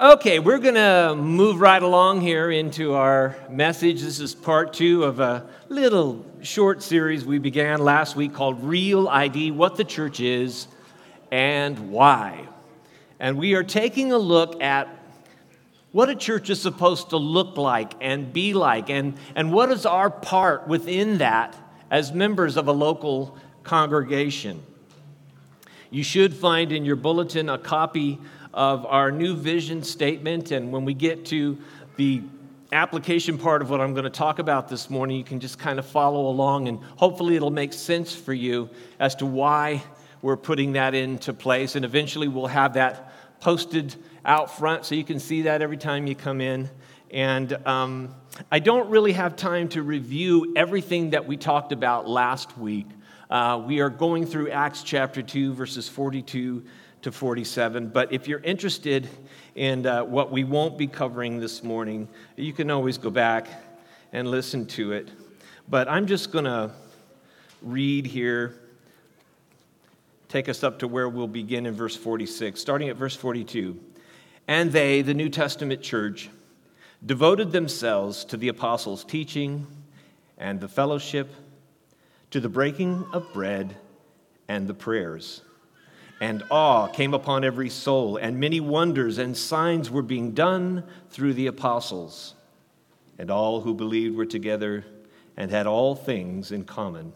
Okay, we're going to move right along here into our message. This is part two of a little short series we began last week called Real ID What the Church Is and Why. And we are taking a look at what a church is supposed to look like and be like, and, and what is our part within that as members of a local congregation. You should find in your bulletin a copy of our new vision statement. And when we get to the application part of what I'm going to talk about this morning, you can just kind of follow along and hopefully it'll make sense for you as to why we're putting that into place. And eventually we'll have that posted out front so you can see that every time you come in. And um, I don't really have time to review everything that we talked about last week. Uh, we are going through Acts chapter 2, verses 42 to 47. But if you're interested in uh, what we won't be covering this morning, you can always go back and listen to it. But I'm just going to read here, take us up to where we'll begin in verse 46, starting at verse 42. And they, the New Testament church, devoted themselves to the apostles' teaching and the fellowship, to the breaking of bread and the prayers and awe came upon every soul, and many wonders and signs were being done through the apostles. And all who believed were together and had all things in common.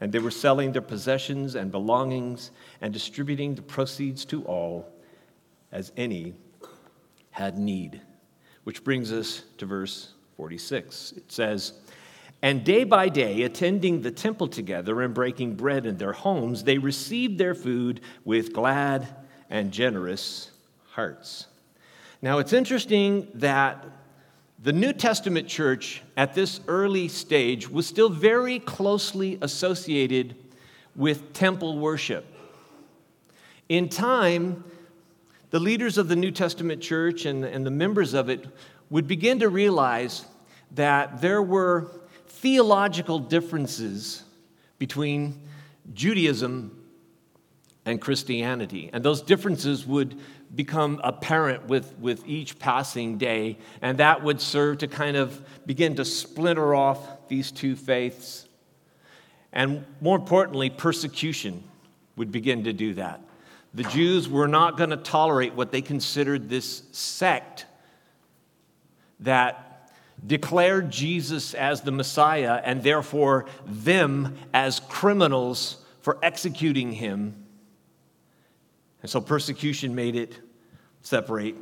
And they were selling their possessions and belongings and distributing the proceeds to all as any had need. Which brings us to verse 46. It says, and day by day, attending the temple together and breaking bread in their homes, they received their food with glad and generous hearts. Now, it's interesting that the New Testament church at this early stage was still very closely associated with temple worship. In time, the leaders of the New Testament church and, and the members of it would begin to realize that there were theological differences between Judaism and Christianity. And those differences would become apparent with, with each passing day, and that would serve to kind of begin to splinter off these two faiths. And more importantly, persecution would begin to do that. The Jews were not going to tolerate what they considered this sect that declared Jesus as the Messiah and therefore them as criminals for executing him. And so persecution made it separate.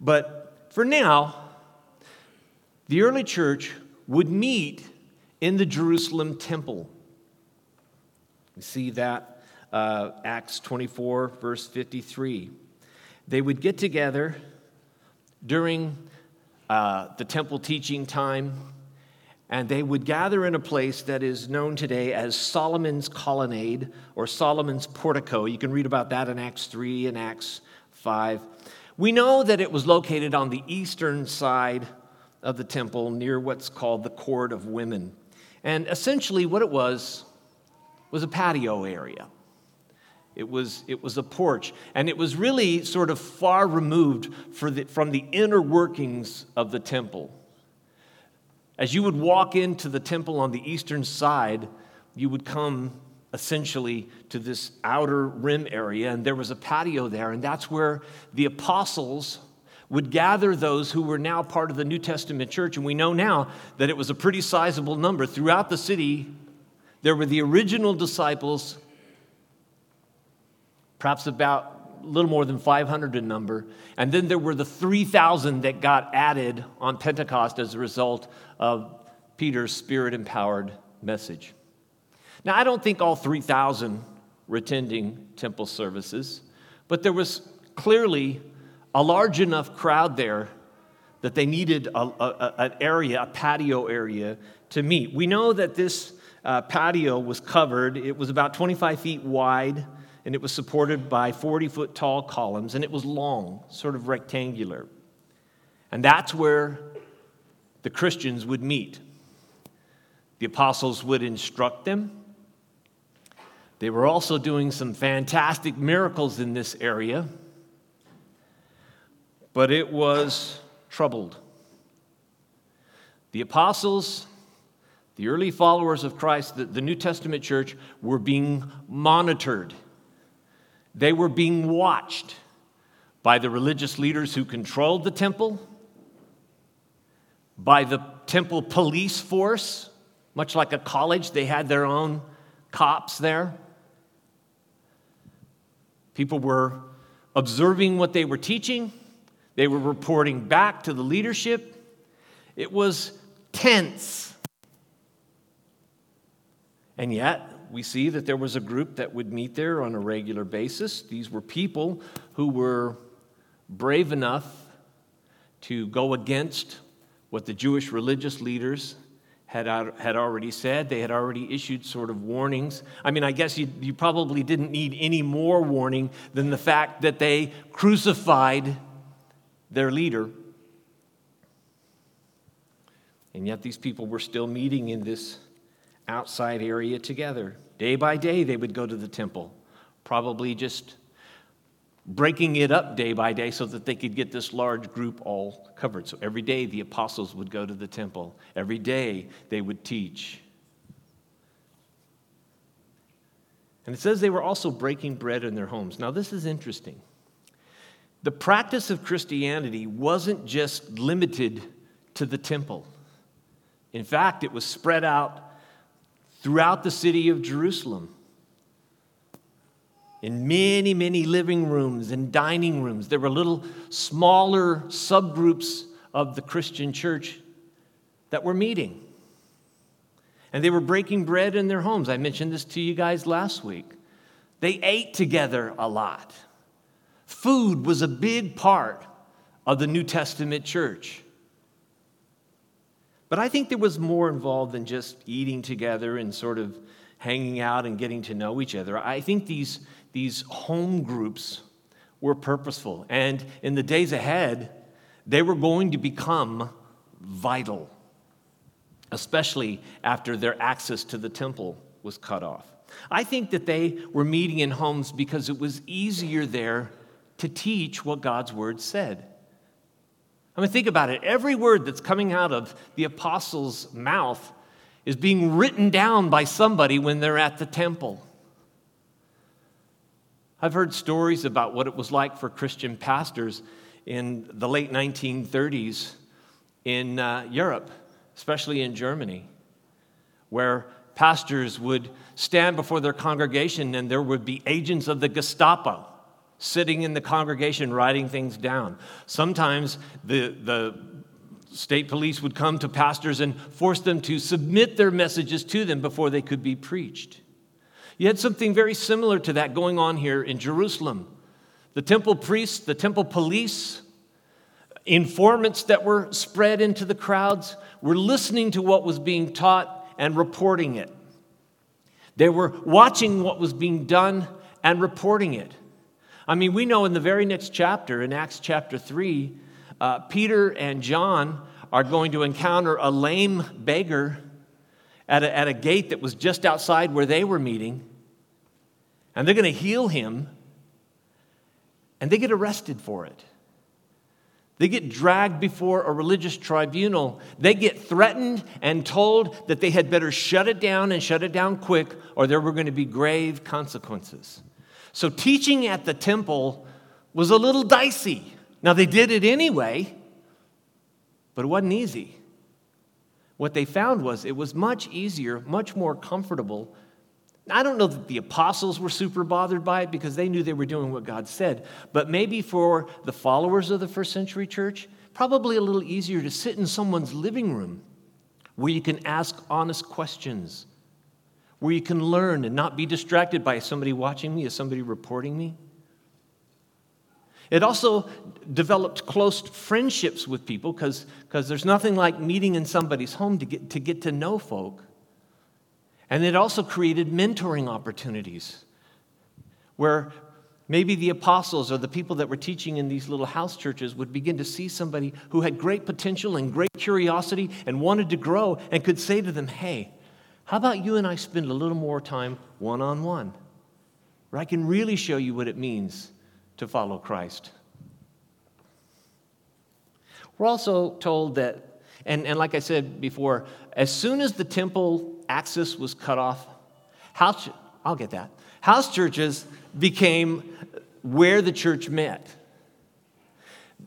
But for now, the early church would meet in the Jerusalem temple. We see that uh, Acts 24, verse 53. They would get together during uh, the temple teaching time, and they would gather in a place that is known today as Solomon's Colonnade or Solomon's Portico. You can read about that in Acts 3 and Acts 5. We know that it was located on the eastern side of the temple near what's called the Court of Women. And essentially, what it was was a patio area. It was, it was a porch, and it was really sort of far removed the, from the inner workings of the temple. As you would walk into the temple on the eastern side, you would come essentially to this outer rim area, and there was a patio there, and that's where the apostles would gather those who were now part of the New Testament church. And we know now that it was a pretty sizable number. Throughout the city, there were the original disciples perhaps about a little more than 500 in number. And then there were the 3,000 that got added on Pentecost as a result of Peter's spirit empowered message. Now, I don't think all 3,000 were attending temple services, but there was clearly a large enough crowd there that they needed a, a, an area, a patio area to meet. We know that this uh, patio was covered, it was about 25 feet wide and it was supported by 40 foot tall columns, and it was long, sort of rectangular. And that's where the Christians would meet. The apostles would instruct them. They were also doing some fantastic miracles in this area. but it was troubled. The apostles, the early followers of Christ, the, New Testament church, were being monitored. They were being watched by the religious leaders who controlled the temple, by the temple police force, much like a college, they had their own cops there. People were observing what they were teaching, they were reporting back to the leadership. It was tense. And yet, we see that there was a group that would meet there on a regular basis. These were people who were brave enough to go against what the Jewish religious leaders had, had already said. They had already issued sort of warnings. I mean, I guess you, you probably didn't need any more warning than the fact that they crucified their leader. And yet, these people were still meeting in this outside area together. Day by day, they would go to the temple, probably just breaking it up day by day so that they could get this large group all covered. So every day, the apostles would go to the temple, every day, they would teach. And it says they were also breaking bread in their homes. Now, this is interesting. The practice of Christianity wasn't just limited to the temple. In fact, it was spread out throughout the city of Jerusalem in many, many living rooms and dining rooms. There were little smaller subgroups of the Christian church that were meeting. And they were breaking bread in their homes. I mentioned this to you guys last week. They ate together a lot. Food was a big part of the New Testament church. But I think there was more involved than just eating together and sort of hanging out and getting to know each other. I think these, these home groups were purposeful. And in the days ahead, they were going to become vital, especially after their access to the temple was cut off. I think that they were meeting in homes because it was easier there to teach what God's word said. I mean, think about it. Every word that's coming out of the apostles' mouth is being written down by somebody when they're at the temple. I've heard stories about what it was like for Christian pastors in the late 1930s in uh, Europe, especially in Germany, where pastors would stand before their congregation and there would be agents of the Gestapo sitting in the congregation writing things down. Sometimes the, the state police would come to pastors and force them to submit their messages to them before they could be preached. You had something very similar to that going on here in Jerusalem. The temple priests, the temple police, informants that were spread into the crowds were listening to what was being taught and reporting it. They were watching what was being done and reporting it. I mean, we know in the very next chapter, in Acts chapter 3, uh, Peter and John are going to encounter a lame beggar at a, at a gate that was just outside where they were meeting. And they're going to heal him. And they get arrested for it. They get dragged before a religious tribunal. They get threatened and told that they had better shut it down and shut it down quick, or there were going to be grave consequences. So teaching at the temple was a little dicey. Now, they did it anyway, but it wasn't easy. What they found was it was much easier, much more comfortable. I don't know that the apostles were super bothered by it because they knew they were doing what God said, but maybe for the followers of the first century church, probably a little easier to sit in someone's living room where you can ask honest questions where you can learn and not be distracted by somebody watching me, as somebody reporting me. It also developed close friendships with people because there's nothing like meeting in somebody's home to get, to get to know folk. And it also created mentoring opportunities where maybe the apostles or the people that were teaching in these little house churches would begin to see somebody who had great potential and great curiosity and wanted to grow and could say to them, hey, how about you and I spend a little more time one on one, where I can really show you what it means to follow Christ? We're also told that, and, and like I said before, as soon as the temple axis was cut off, house, I'll get that, house churches became where the church met.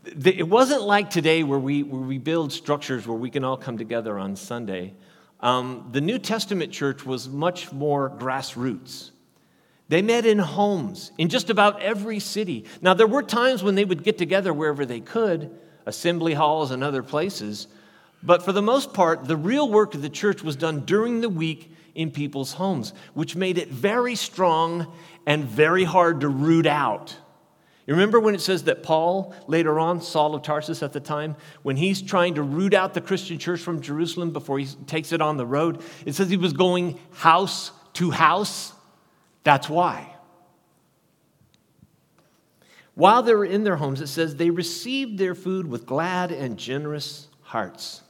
It wasn't like today where we, where we build structures where we can all come together on Sunday. Um, the New Testament church was much more grassroots. They met in homes in just about every city. Now, there were times when they would get together wherever they could, assembly halls and other places, but for the most part, the real work of the church was done during the week in people's homes, which made it very strong and very hard to root out. You remember when it says that Paul, later on, Saul of Tarsus at the time, when he's trying to root out the Christian church from Jerusalem before he takes it on the road, it says he was going house to house. That's why. While they were in their homes, it says they received their food with glad and generous hearts.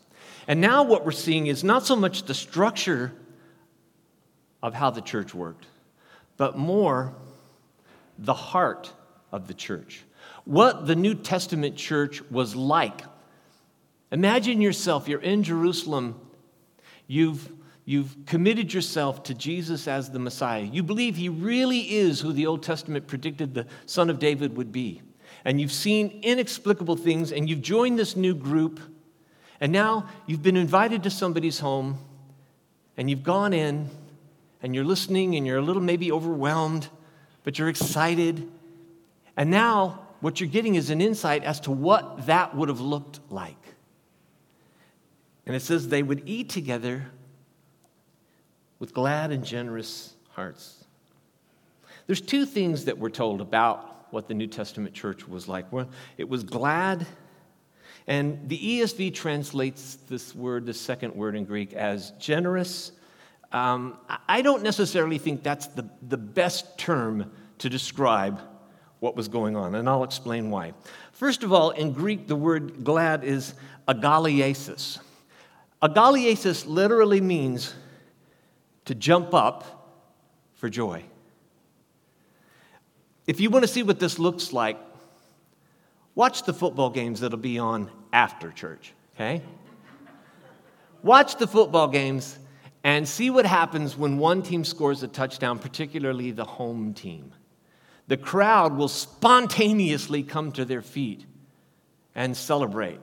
And now what we're seeing is not so much the structure of how the church worked, but more the heart of the church. What the New Testament church was like. Imagine yourself, you're in Jerusalem, you've, you've committed yourself to Jesus as the Messiah. You believe he really is who the Old Testament predicted the Son of David would be. And you've seen inexplicable things, and you've joined this new group, and now you've been invited to somebody's home, and you've gone in, and you're listening, and you're a little maybe overwhelmed, but you're excited and now what you're getting is an insight as to what that would have looked like. And it says they would eat together with glad and generous hearts. There's two things that we're told about what the New Testament church was like. One, it was glad, and the ESV translates this word, the second word in Greek, as generous. Um, I don't necessarily think that's the, the best term to describe what was going on, and I'll explain why. First of all, in Greek, the word glad is agalliasis. Agalliasis literally means to jump up for joy. If you want to see what this looks like, watch the football games that'll be on after church, okay? Watch the football games and see what happens when one team scores a touchdown, particularly the home team the crowd will spontaneously come to their feet and celebrate.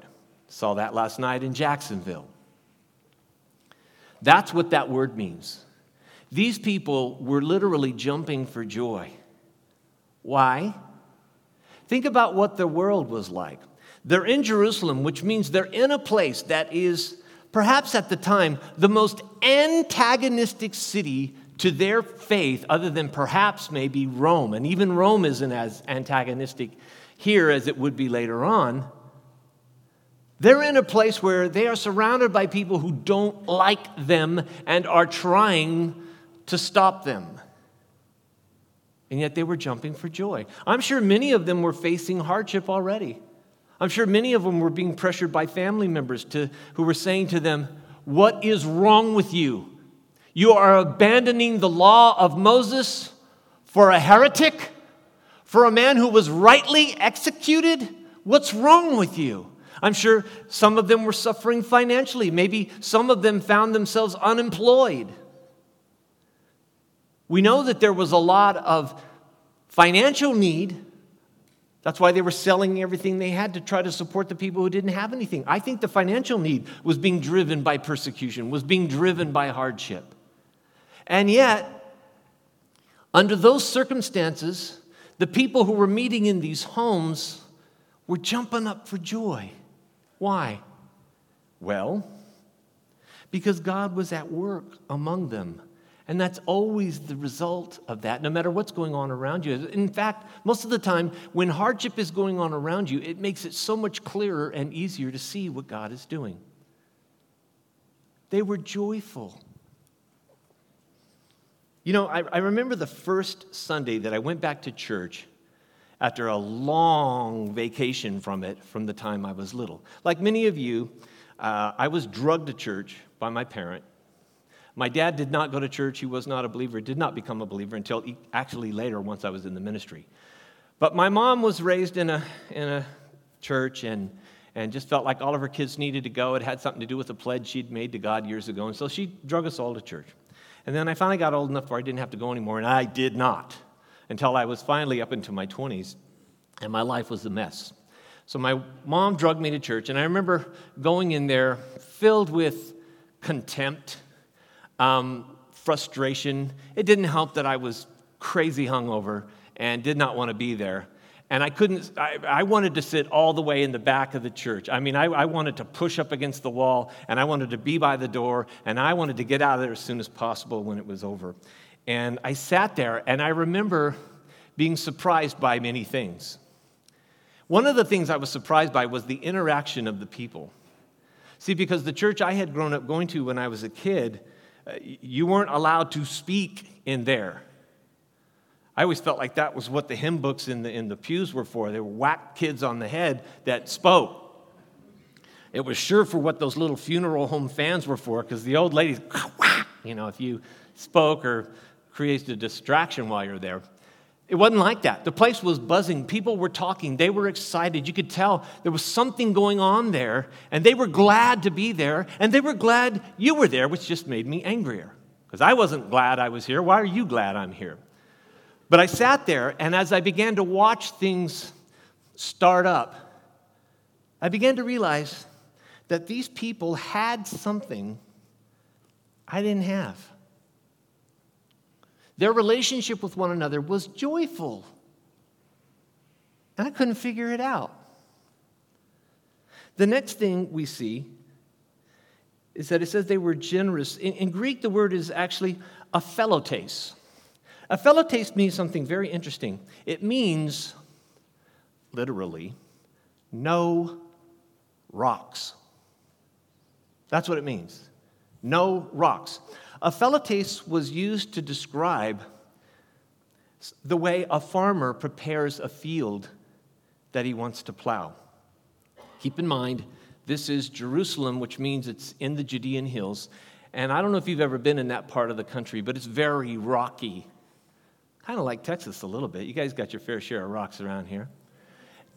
Saw that last night in Jacksonville. That's what that word means. These people were literally jumping for joy. Why? Think about what the world was like. They're in Jerusalem, which means they're in a place that is, perhaps at the time, the most antagonistic city to their faith, other than perhaps maybe Rome. And even Rome isn't as antagonistic here as it would be later on. They're in a place where they are surrounded by people who don't like them and are trying to stop them. And yet they were jumping for joy. I'm sure many of them were facing hardship already. I'm sure many of them were being pressured by family members to, who were saying to them, What is wrong with you? You are abandoning the law of Moses for a heretic, for a man who was rightly executed? What's wrong with you? I'm sure some of them were suffering financially. Maybe some of them found themselves unemployed. We know that there was a lot of financial need. That's why they were selling everything they had to try to support the people who didn't have anything. I think the financial need was being driven by persecution, was being driven by hardship. And yet, under those circumstances, the people who were meeting in these homes were jumping up for joy. Why? Well, because God was at work among them. And that's always the result of that, no matter what's going on around you. In fact, most of the time, when hardship is going on around you, it makes it so much clearer and easier to see what God is doing. They were joyful. You know, I, I remember the first Sunday that I went back to church after a long vacation from it from the time I was little. Like many of you, uh, I was drugged to church by my parent. My dad did not go to church. He was not a believer, did not become a believer until actually later, once I was in the ministry. But my mom was raised in a, in a church, and, and just felt like all of her kids needed to go. It had something to do with a pledge she'd made to God years ago. And so she drug us all to church. And then I finally got old enough where I didn't have to go anymore, and I did not until I was finally up into my 20s, and my life was a mess. So my mom drugged me to church, and I remember going in there filled with contempt, um, frustration. It didn't help that I was crazy hungover and did not want to be there. And I couldn't, I, I, wanted to sit all the way in the back of the church. I mean, I, I wanted to push up against the wall and I wanted to be by the door and I wanted to get out of there as soon as possible when it was over. And I sat there and I remember being surprised by many things. One of the things I was surprised by was the interaction of the people. See, because the church I had grown up going to when I was a kid, uh, you weren't allowed to speak in there. I always felt like that was what the hymn books in the, in the pews were for. They were whack kids on the head that spoke. It was sure for what those little funeral home fans were for, because the old ladies, you know, if you spoke or created a distraction while you're there. It wasn't like that. The place was buzzing. People were talking. They were excited. You could tell there was something going on there, and they were glad to be there, and they were glad you were there, which just made me angrier. Because I wasn't glad I was here. Why are you glad I'm here? But I sat there, and as I began to watch things start up, I began to realize that these people had something I didn't have. Their relationship with one another was joyful, and I couldn't figure it out. The next thing we see is that it says they were generous. In, in Greek, the word is actually a aphelotes. Aphelotes means something very interesting. It means, literally, no rocks. That's what it means. No rocks. Aphelotes was used to describe the way a farmer prepares a field that he wants to plow. Keep in mind, this is Jerusalem, which means it's in the Judean hills. And I don't know if you've ever been in that part of the country, but it's very rocky Kind of like Texas a little bit. You guys got your fair share of rocks around here.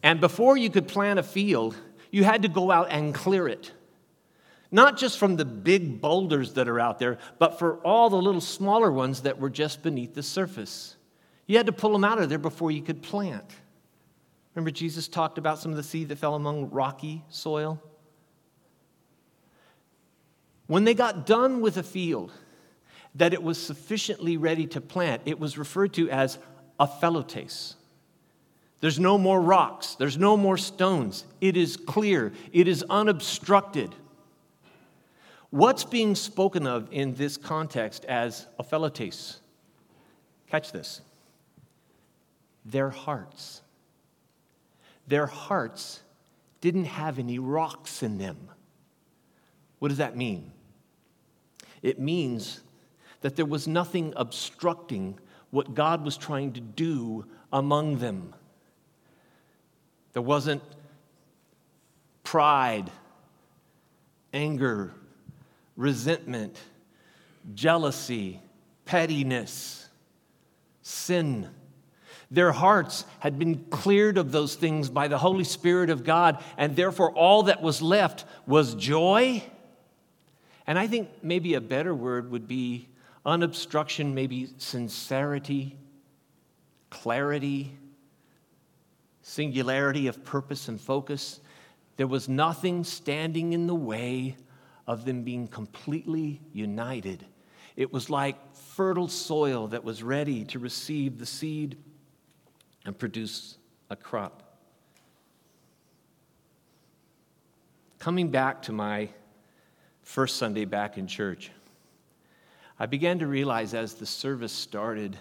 And before you could plant a field, you had to go out and clear it. Not just from the big boulders that are out there, but for all the little smaller ones that were just beneath the surface. You had to pull them out of there before you could plant. Remember, Jesus talked about some of the seed that fell among rocky soil? When they got done with a field, that it was sufficiently ready to plant, it was referred to as a aphelotes. There's no more rocks, there's no more stones. It is clear, it is unobstructed. What's being spoken of in this context as a aphelotes? Catch this. Their hearts. Their hearts didn't have any rocks in them. What does that mean? It means that there was nothing obstructing what God was trying to do among them. There wasn't pride, anger, resentment, jealousy, pettiness, sin. Their hearts had been cleared of those things by the Holy Spirit of God, and therefore all that was left was joy. And I think maybe a better word would be unobstruction, maybe sincerity, clarity, singularity of purpose and focus. There was nothing standing in the way of them being completely united. It was like fertile soil that was ready to receive the seed and produce a crop. Coming back to my first Sunday back in church, I began to realize as the service started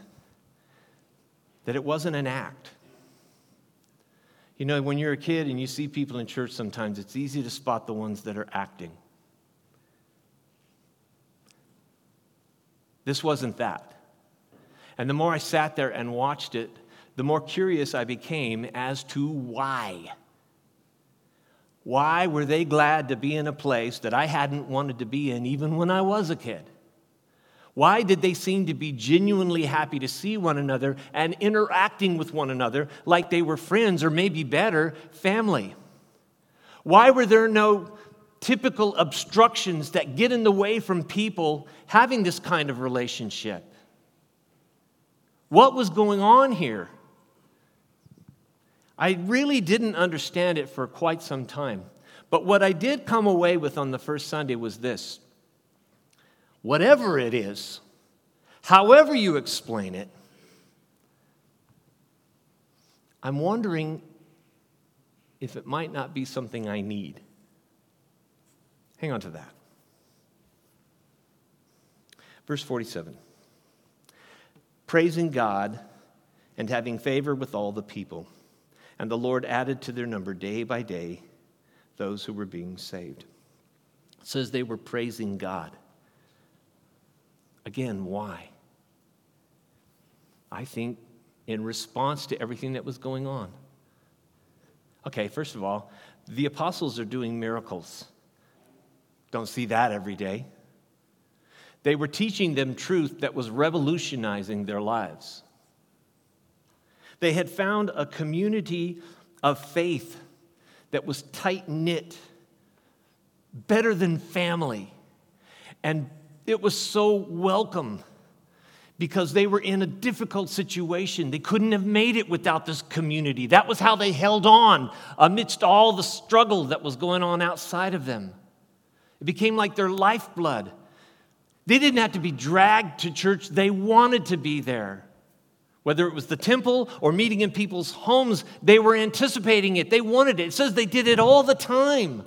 that it wasn't an act. You know, when you're a kid and you see people in church sometimes, it's easy to spot the ones that are acting. This wasn't that. And the more I sat there and watched it, the more curious I became as to why. Why were they glad to be in a place that I hadn't wanted to be in even when I was a kid? Why did they seem to be genuinely happy to see one another and interacting with one another like they were friends or maybe better, family? Why were there no typical obstructions that get in the way from people having this kind of relationship? What was going on here? I really didn't understand it for quite some time. But what I did come away with on the first Sunday was this whatever it is, however you explain it, I'm wondering if it might not be something I need. Hang on to that. Verse 47 Praising God and having favor with all the people. And the Lord added to their number day by day those who were being saved. It says they were praising God. Again, why? I think in response to everything that was going on. Okay, first of all, the apostles are doing miracles. Don't see that every day. They were teaching them truth that was revolutionizing their lives. They had found a community of faith that was tight knit, better than family. And it was so welcome because they were in a difficult situation. They couldn't have made it without this community. That was how they held on amidst all the struggle that was going on outside of them. It became like their lifeblood. They didn't have to be dragged to church, they wanted to be there. Whether it was the temple or meeting in people's homes, they were anticipating it. They wanted it. It says they did it all the time.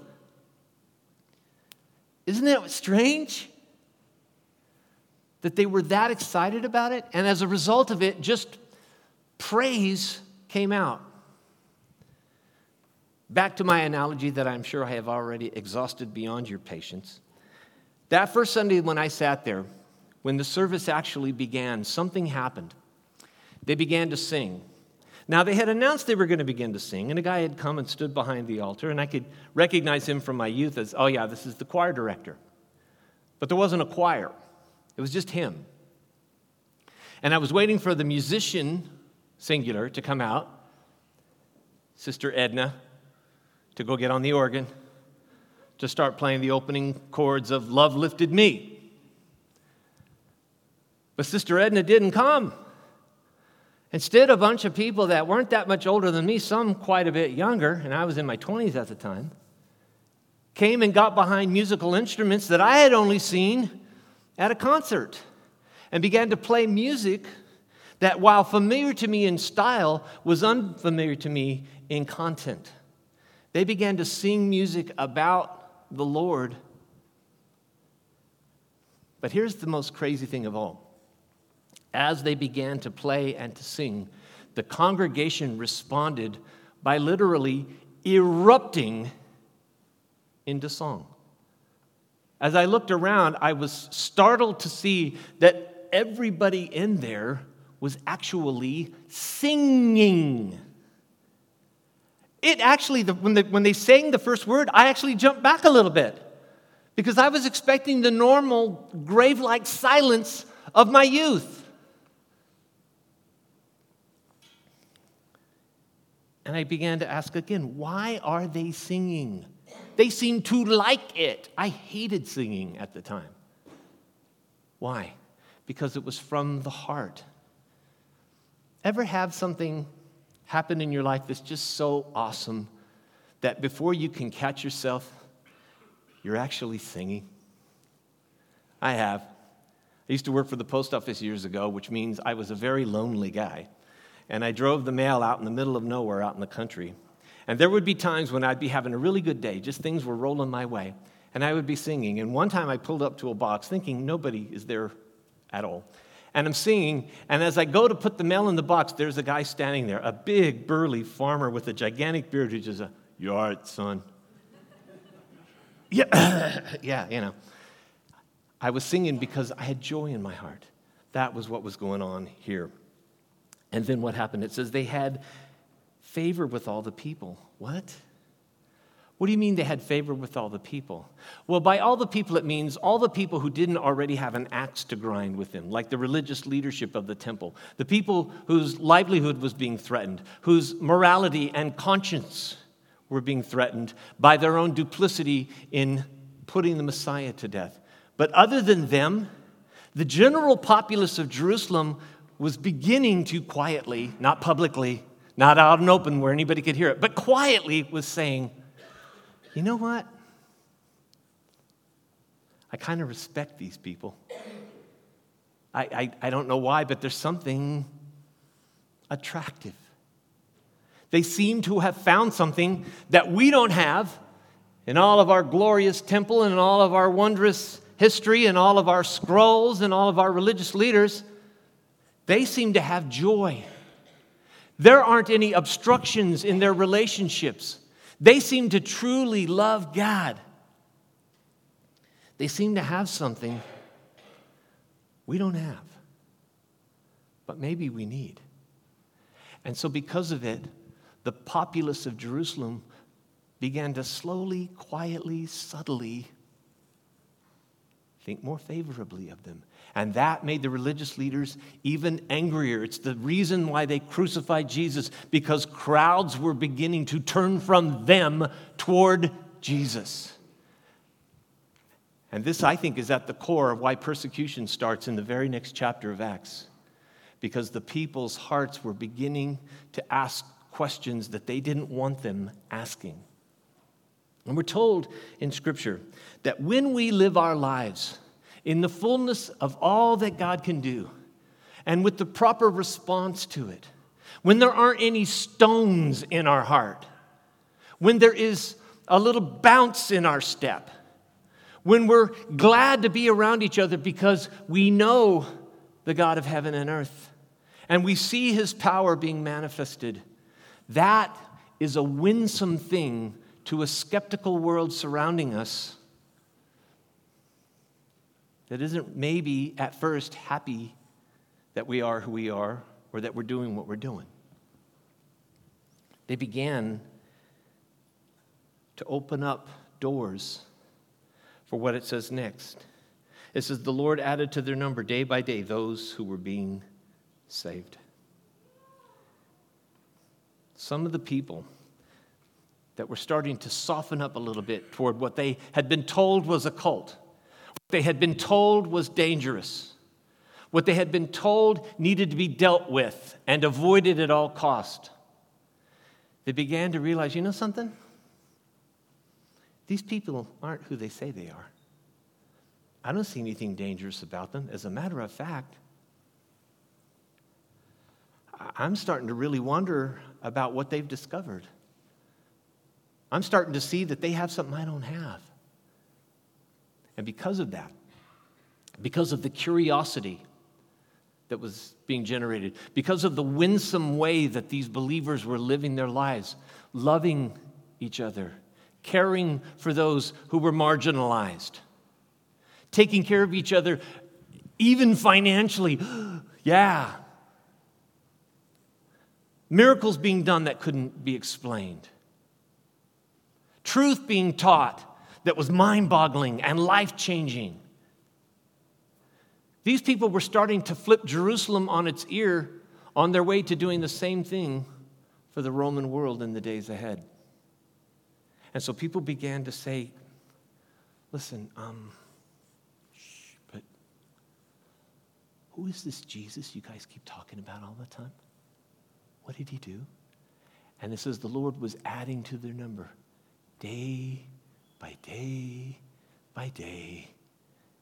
Isn't that strange? That they were that excited about it, and as a result of it, just praise came out. Back to my analogy that I'm sure I have already exhausted beyond your patience. That first Sunday when I sat there, when the service actually began, something happened they began to sing. Now, they had announced they were going to begin to sing, and a guy had come and stood behind the altar, and I could recognize him from my youth as, oh, yeah, this is the choir director. But there wasn't a choir, it was just him. And I was waiting for the musician, singular, to come out, Sister Edna, to go get on the organ, to start playing the opening chords of Love Lifted Me. But Sister Edna didn't come. Instead, a bunch of people that weren't that much older than me, some quite a bit younger, and I was in my 20s at the time, came and got behind musical instruments that I had only seen at a concert and began to play music that, while familiar to me in style, was unfamiliar to me in content. They began to sing music about the Lord. But here's the most crazy thing of all as they began to play and to sing, the congregation responded by literally erupting into song. As I looked around, I was startled to see that everybody in there was actually singing. It actually, when, they, when they sang the first word, I actually jumped back a little bit because I was expecting the normal grave like silence of my youth. And I began to ask again, why are they singing? They seemed to like it. I hated singing at the time. Why? Because it was from the heart. Ever have something happen in your life that's just so awesome that before you can catch yourself, you're actually singing? I have. I used to work for the post office years ago, which means I was a very lonely guy and I drove the mail out in the middle of nowhere out in the country. And there would be times when I'd be having a really good day, just things were rolling my way, and I would be singing. And one time I pulled up to a box thinking nobody is there at all. And I'm singing, and as I go to put the mail in the box, there's a guy standing there, a big, burly farmer with a gigantic beard who just, You are it, son. yeah, yeah, you know. I was singing because I had joy in my heart. That was what was going on here. And then what happened? It says they had favor with all the people. What? What do you mean they had favor with all the people? Well, by all the people, it means all the people who didn't already have an axe to grind with them, like the religious leadership of the temple, the people whose livelihood was being threatened, whose morality and conscience were being threatened by their own duplicity in putting the Messiah to death. But other than them, the general populace of Jerusalem was beginning to quietly, not publicly, not out and open where anybody could hear it, but quietly was saying, you know what? I kind of respect these people. I, I, I, don't know why, but there's something attractive. They seem to have found something that we don't have in all of our glorious temple and all of our wondrous history and all of our scrolls and all of our religious leaders. They seem to have joy. There aren't any obstructions in their relationships. They seem to truly love God. They seem to have something we don't have, but maybe we need. And so, because of it, the populace of Jerusalem began to slowly, quietly, subtly think more favorably of them. And that made the religious leaders even angrier. It's the reason why they crucified Jesus, because crowds were beginning to turn from them toward Jesus. And this, I think, is at the core of why persecution starts in the very next chapter of Acts. Because the people's hearts were beginning to ask questions that they didn't want them asking. And we're told in Scripture that when we live our lives in the fullness of all that God can do and with the proper response to it, when there aren't any stones in our heart, when there is a little bounce in our step, when we're glad to be around each other because we know the God of heaven and earth and we see his power being manifested, that is a winsome thing to a skeptical world surrounding us that isn't maybe at first happy that we are who we are or that we're doing what we're doing. They began to open up doors for what it says next. It says, The Lord added to their number day by day those who were being saved. Some of the people that were starting to soften up a little bit toward what they had been told was a cult, they had been told was dangerous, what they had been told needed to be dealt with and avoided at all cost. They began to realize, you know something? These people aren't who they say they are. I don't see anything dangerous about them. As a matter of fact, I'm starting to really wonder about what they've discovered. I'm starting to see that they have something I don't have. And because of that, because of the curiosity that was being generated, because of the winsome way that these believers were living their lives, loving each other, caring for those who were marginalized, taking care of each other, even financially. yeah. Miracles being done that couldn't be explained. Truth being taught that was mind boggling and life changing. These people were starting to flip Jerusalem on its ear on their way to doing the same thing for the Roman world in the days ahead. And so people began to say, listen, um, shh, but who is this Jesus you guys keep talking about all the time? What did he do? And it says the Lord was adding to their number day by day by day.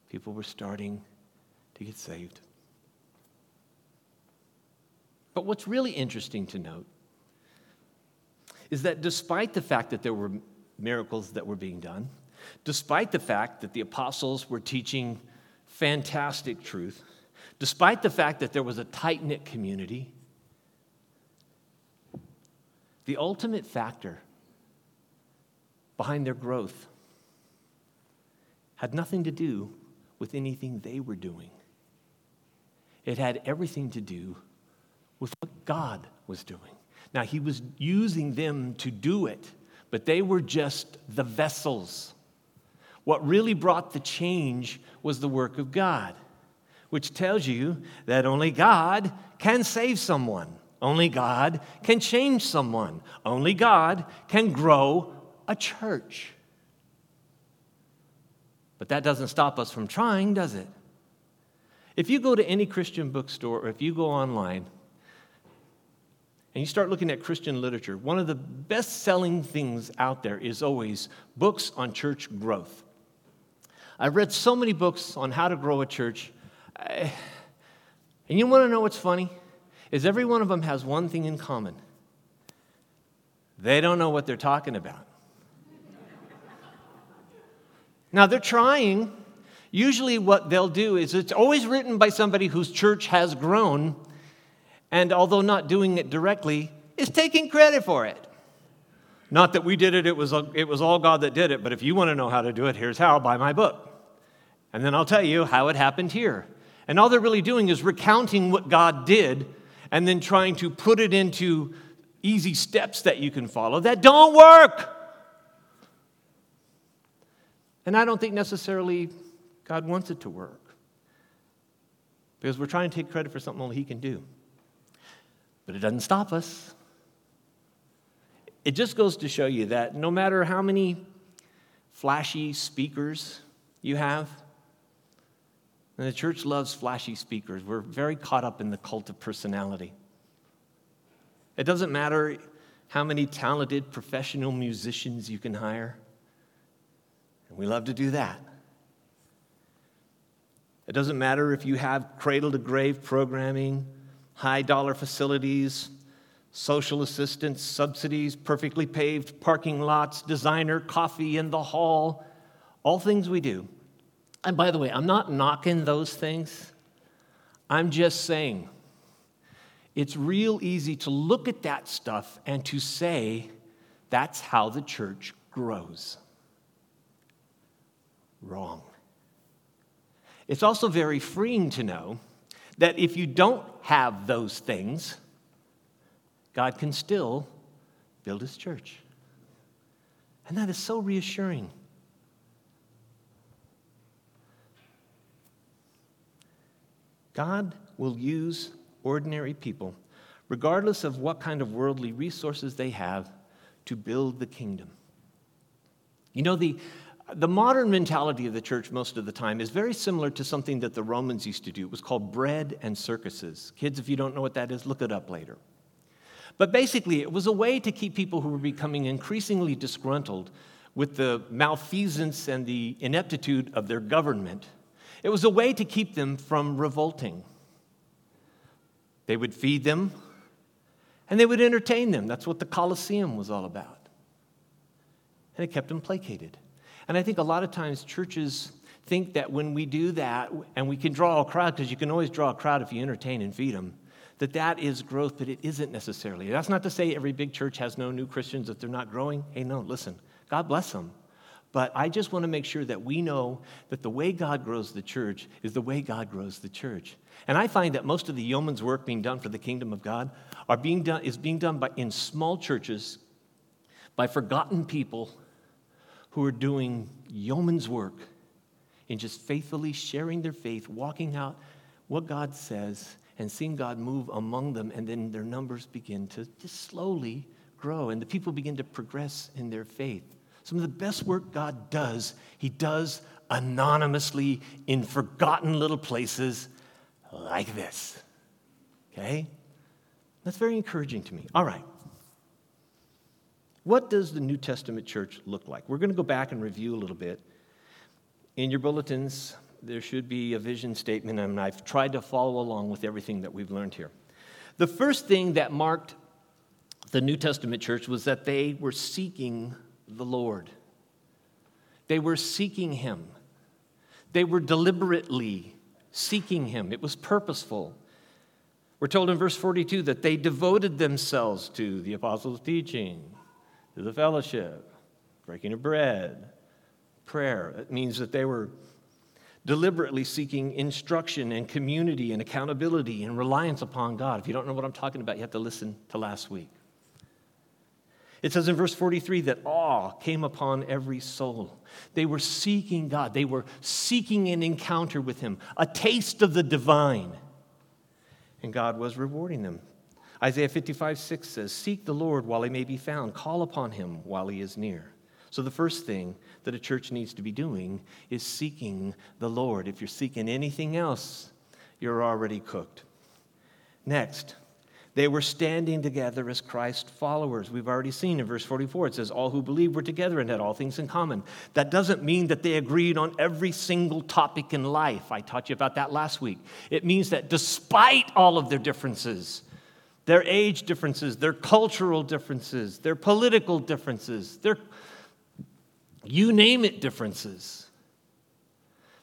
People were starting to get saved. But what's really interesting to note is that despite the fact that there were miracles that were being done, despite the fact that the apostles were teaching fantastic truth, despite the fact that there was a tight knit community, the ultimate factor behind their growth had nothing to do with anything they were doing. It had everything to do with what God was doing. Now, He was using them to do it but they were just the vessels. What really brought the change was the work of God, which tells you that only God can save someone. Only God can change someone. Only God can grow a church. But that doesn't stop us from trying, does it? If you go to any Christian bookstore or if you go online and you start looking at Christian literature, one of the best selling things out there is always books on church growth. I've read so many books on how to grow a church. and you want to know what's funny? Is every one of them has one thing in common. They don't know what they're talking about. Now, they're trying. Usually, what they'll do is it's always written by somebody whose church has grown, and although not doing it directly, is taking credit for it. Not that we did it, it was, it was all God that did it, but if you want to know how to do it, here's how buy my book. And then I'll tell you how it happened here. And all they're really doing is recounting what God did and then trying to put it into easy steps that you can follow that don't work. And I don't think necessarily God wants it to work because we're trying to take credit for something only He can do. But it doesn't stop us. It just goes to show you that no matter how many flashy speakers you have, and the church loves flashy speakers. We're very caught up in the cult of personality. It doesn't matter how many talented professional musicians you can hire, and we love to do that. It doesn't matter if you have cradle to grave programming, high dollar facilities, social assistance, subsidies, perfectly paved parking lots, designer coffee in the hall, all things we do and by the way, I'm not knocking those things. I'm just saying it's real easy to look at that stuff and to say that's how the church grows. Wrong. It's also very freeing to know that if you don't have those things, God can still build his church. And that is so reassuring. God will use ordinary people, regardless of what kind of worldly resources they have, to build the kingdom. You know, the, the modern mentality of the church most of the time is very similar to something that the Romans used to do. It was called bread and circuses. Kids, if you don't know what that is, look it up later. But basically, it was a way to keep people who were becoming increasingly disgruntled with the malfeasance and the ineptitude of their government it was a way to keep them from revolting. They would feed them and they would entertain them. That's what the Colosseum was all about. And it kept them placated. And I think a lot of times churches think that when we do that and we can draw a crowd, because you can always draw a crowd if you entertain and feed them, that that is growth, but it isn't necessarily. That's not to say every big church has no new Christians, that they're not growing. Hey, no, listen, God bless them. But I just want to make sure that we know that the way God grows the church is the way God grows the church. And I find that most of the yeoman's work being done for the kingdom of God are being done, is being done by, in small churches by forgotten people who are doing yeoman's work in just faithfully sharing their faith, walking out what God says, and seeing God move among them. And then their numbers begin to just slowly grow, and the people begin to progress in their faith. Some of the best work God does, He does anonymously in forgotten little places like this. Okay? That's very encouraging to me. All right. What does the New Testament church look like? We're going to go back and review a little bit. In your bulletins, there should be a vision statement, and I've tried to follow along with everything that we've learned here. The first thing that marked the New Testament church was that they were seeking the Lord. They were seeking Him. They were deliberately seeking Him. It was purposeful. We're told in verse 42 that they devoted themselves to the apostles' teaching, to the fellowship, breaking of bread, prayer. It means that they were deliberately seeking instruction and community and accountability and reliance upon God. If you don't know what I'm talking about, you have to listen to last week. It says in verse 43 that awe came upon every soul. They were seeking God, they were seeking an encounter with Him, a taste of the divine. And God was rewarding them. Isaiah 55, 6 says, Seek the Lord while he may be found, call upon him while he is near. So, the first thing that a church needs to be doing is seeking the Lord. If you're seeking anything else, you're already cooked. Next, they were standing together as Christ followers. We've already seen in verse 44, it says, All who believed were together and had all things in common. That doesn't mean that they agreed on every single topic in life. I taught you about that last week. It means that despite all of their differences, their age differences, their cultural differences, their political differences, their you name it differences,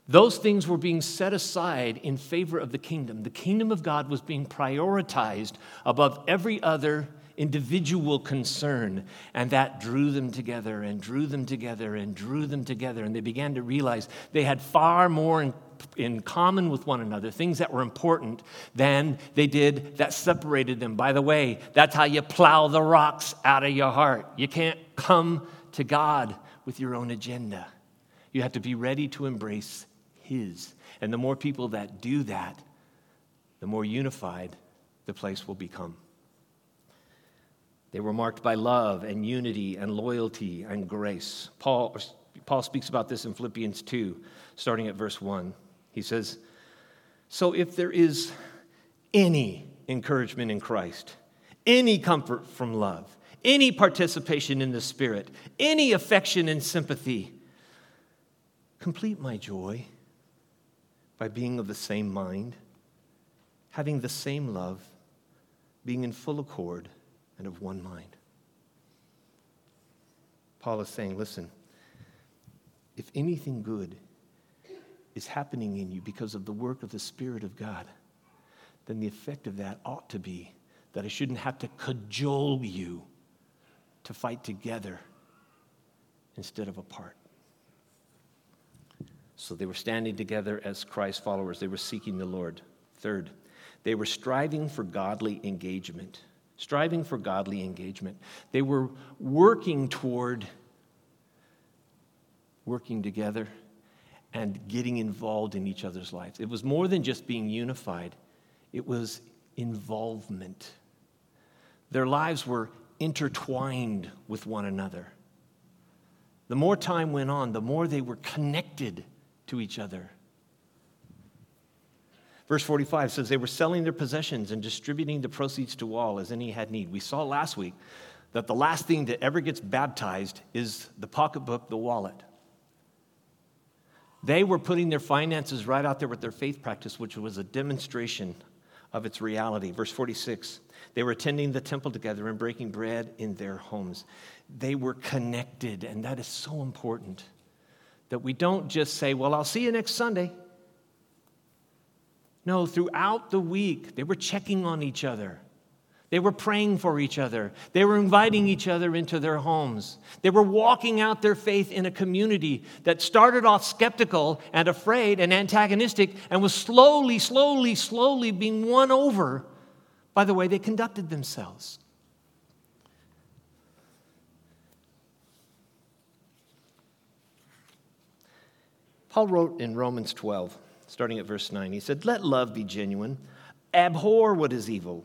those things were being set aside in favor of the kingdom. The kingdom of God was being prioritized above every other individual concern. And that drew them together and drew them together and drew them together. And they began to realize they had far more in common with one another, things that were important, than they did that separated them. By the way, that's how you plow the rocks out of your heart. You can't come to God with your own agenda. You have to be ready to embrace his. And the more people that do that, the more unified the place will become. They were marked by love and unity and loyalty and grace. Paul, Paul speaks about this in Philippians 2, starting at verse 1. He says, So if there is any encouragement in Christ, any comfort from love, any participation in the Spirit, any affection and sympathy, complete my joy by being of the same mind, having the same love, being in full accord and of one mind. Paul is saying, listen, if anything good is happening in you because of the work of the Spirit of God, then the effect of that ought to be that I shouldn't have to cajole you to fight together instead of apart. So they were standing together as Christ followers. They were seeking the Lord. Third, they were striving for godly engagement. Striving for godly engagement. They were working toward working together and getting involved in each other's lives. It was more than just being unified, it was involvement. Their lives were intertwined with one another. The more time went on, the more they were connected to each other. Verse 45 says they were selling their possessions and distributing the proceeds to all as any had need. We saw last week that the last thing that ever gets baptized is the pocketbook, the wallet. They were putting their finances right out there with their faith practice, which was a demonstration of its reality. Verse 46 they were attending the temple together and breaking bread in their homes. They were connected, and that is so important. That we don't just say, Well, I'll see you next Sunday. No, throughout the week, they were checking on each other. They were praying for each other. They were inviting each other into their homes. They were walking out their faith in a community that started off skeptical and afraid and antagonistic and was slowly, slowly, slowly being won over by the way they conducted themselves. Paul wrote in Romans 12, starting at verse 9, he said, Let love be genuine, abhor what is evil,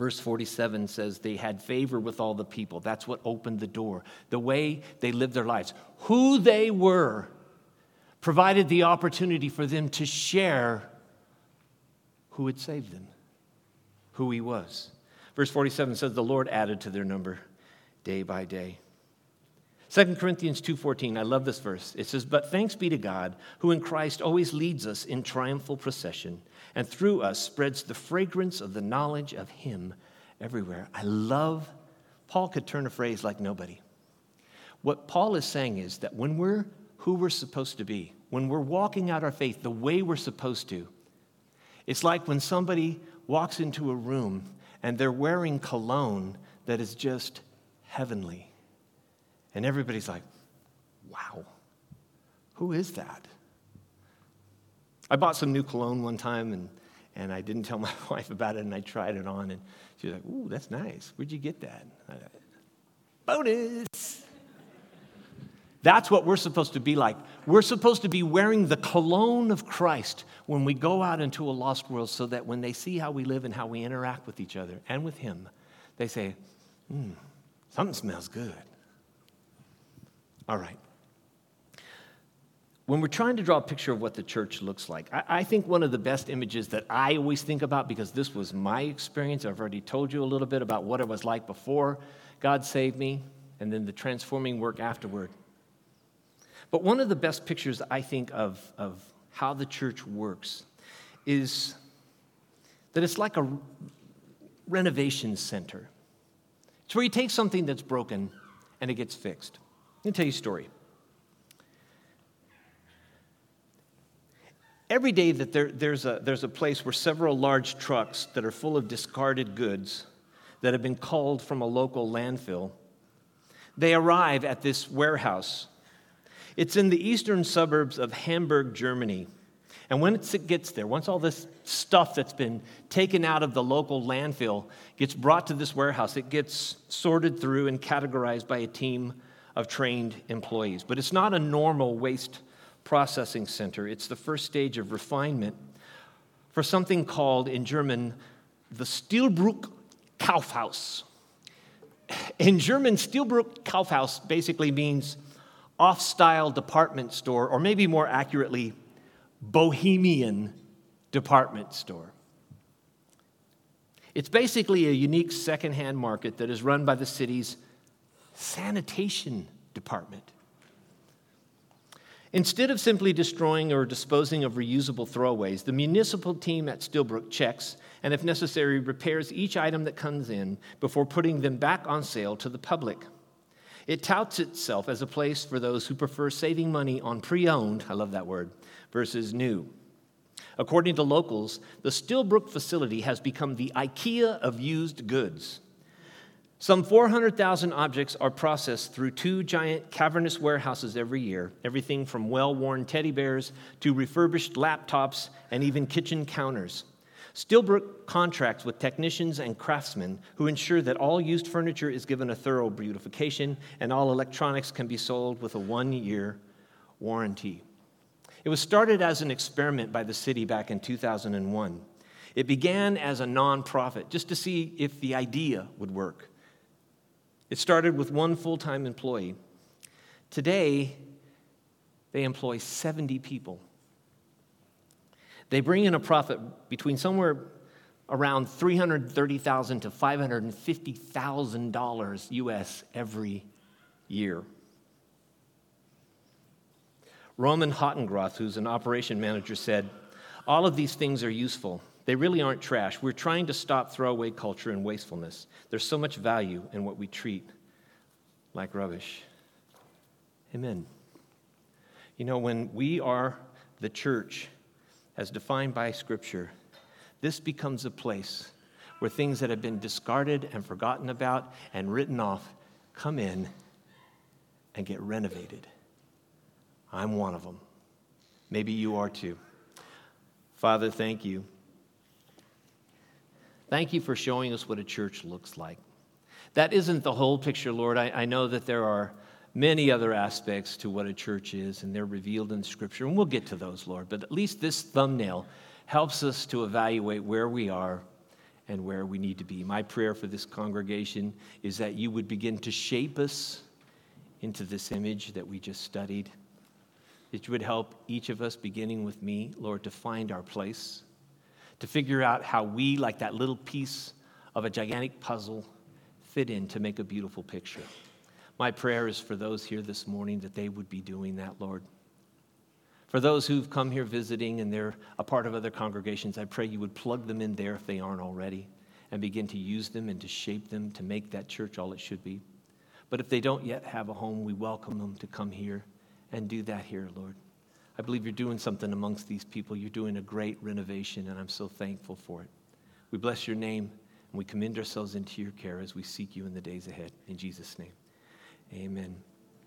Verse 47 says they had favor with all the people. That's what opened the door. The way they lived their lives, who they were, provided the opportunity for them to share who had saved them, who he was. Verse 47 says the Lord added to their number day by day. 2 Corinthians 2:14, I love this verse. It says, "But thanks be to God, who in Christ always leads us in triumphal procession, and through us spreads the fragrance of the knowledge of him everywhere." I love Paul could turn a phrase like nobody. What Paul is saying is that when we're who we're supposed to be, when we're walking out our faith the way we're supposed to, it's like when somebody walks into a room and they're wearing cologne that is just heavenly. And everybody's like, wow, who is that? I bought some new cologne one time and, and I didn't tell my wife about it and I tried it on and she was like, ooh, that's nice. Where'd you get that? Bonus. That's what we're supposed to be like. We're supposed to be wearing the cologne of Christ when we go out into a lost world so that when they see how we live and how we interact with each other and with Him, they say, hmm, something smells good. All right. When we're trying to draw a picture of what the church looks like, I, I think one of the best images that I always think about, because this was my experience, I've already told you a little bit about what it was like before God saved me, and then the transforming work afterward. But one of the best pictures I think of, of how the church works is that it's like a renovation center. It's where you take something that's broken and it gets fixed. Let me tell you a story. Every day that there, there's, a, there's a place where several large trucks that are full of discarded goods that have been called from a local landfill, they arrive at this warehouse it's in the eastern suburbs of Hamburg, Germany. And when it gets there, once all this stuff that's been taken out of the local landfill gets brought to this warehouse, it gets sorted through and categorized by a team of trained employees. But it's not a normal waste processing center, it's the first stage of refinement for something called in German the Stilbruch Kaufhaus. In German, Stilbruch Kaufhaus basically means off style department store, or maybe more accurately, bohemian department store. It's basically a unique secondhand market that is run by the city's sanitation department. Instead of simply destroying or disposing of reusable throwaways, the municipal team at Stilbruch checks and, if necessary, repairs each item that comes in before putting them back on sale to the public. It touts itself as a place for those who prefer saving money on pre owned, I love that word, versus new. According to locals, the Stilbruch facility has become the IKEA of used goods. Some 400,000 objects are processed through two giant cavernous warehouses every year, everything from well worn teddy bears to refurbished laptops and even kitchen counters. Stilbruch contracts with technicians and craftsmen who ensure that all used furniture is given a thorough beautification and all electronics can be sold with a one year warranty. It was started as an experiment by the city back in 2001. It began as a nonprofit just to see if the idea would work. It started with one full time employee. Today, they employ 70 people. They bring in a profit between somewhere around 330,000 to $550,000 US every year. Roman Hottengroth, who's an operation manager, said, All of these things are useful. They really aren't trash. We're trying to stop throwaway culture and wastefulness. There's so much value in what we treat like rubbish. Amen. You know, when we are the church, as defined by Scripture, this becomes a place where things that have been discarded and forgotten about and written off come in and get renovated. I'm one of them. Maybe you are too. Father, thank you. Thank you for showing us what a church looks like. That isn't the whole picture, Lord. I, I know that there are many other aspects to what a church is, and they're revealed in Scripture. And we'll get to those, Lord. But at least this thumbnail helps us to evaluate where we are and where we need to be. My prayer for this congregation is that you would begin to shape us into this image that we just studied. That you would help each of us, beginning with me, Lord, to find our place, to figure out how we, like that little piece of a gigantic puzzle, fit in to make a beautiful picture. My prayer is for those here this morning that they would be doing that, Lord. For those who've come here visiting and they're a part of other congregations, I pray you would plug them in there if they aren't already and begin to use them and to shape them to make that church all it should be. But if they don't yet have a home, we welcome them to come here and do that here, Lord. I believe you're doing something amongst these people. You're doing a great renovation, and I'm so thankful for it. We bless your name. And we commend ourselves into your care as we seek you in the days ahead. In Jesus' name, amen.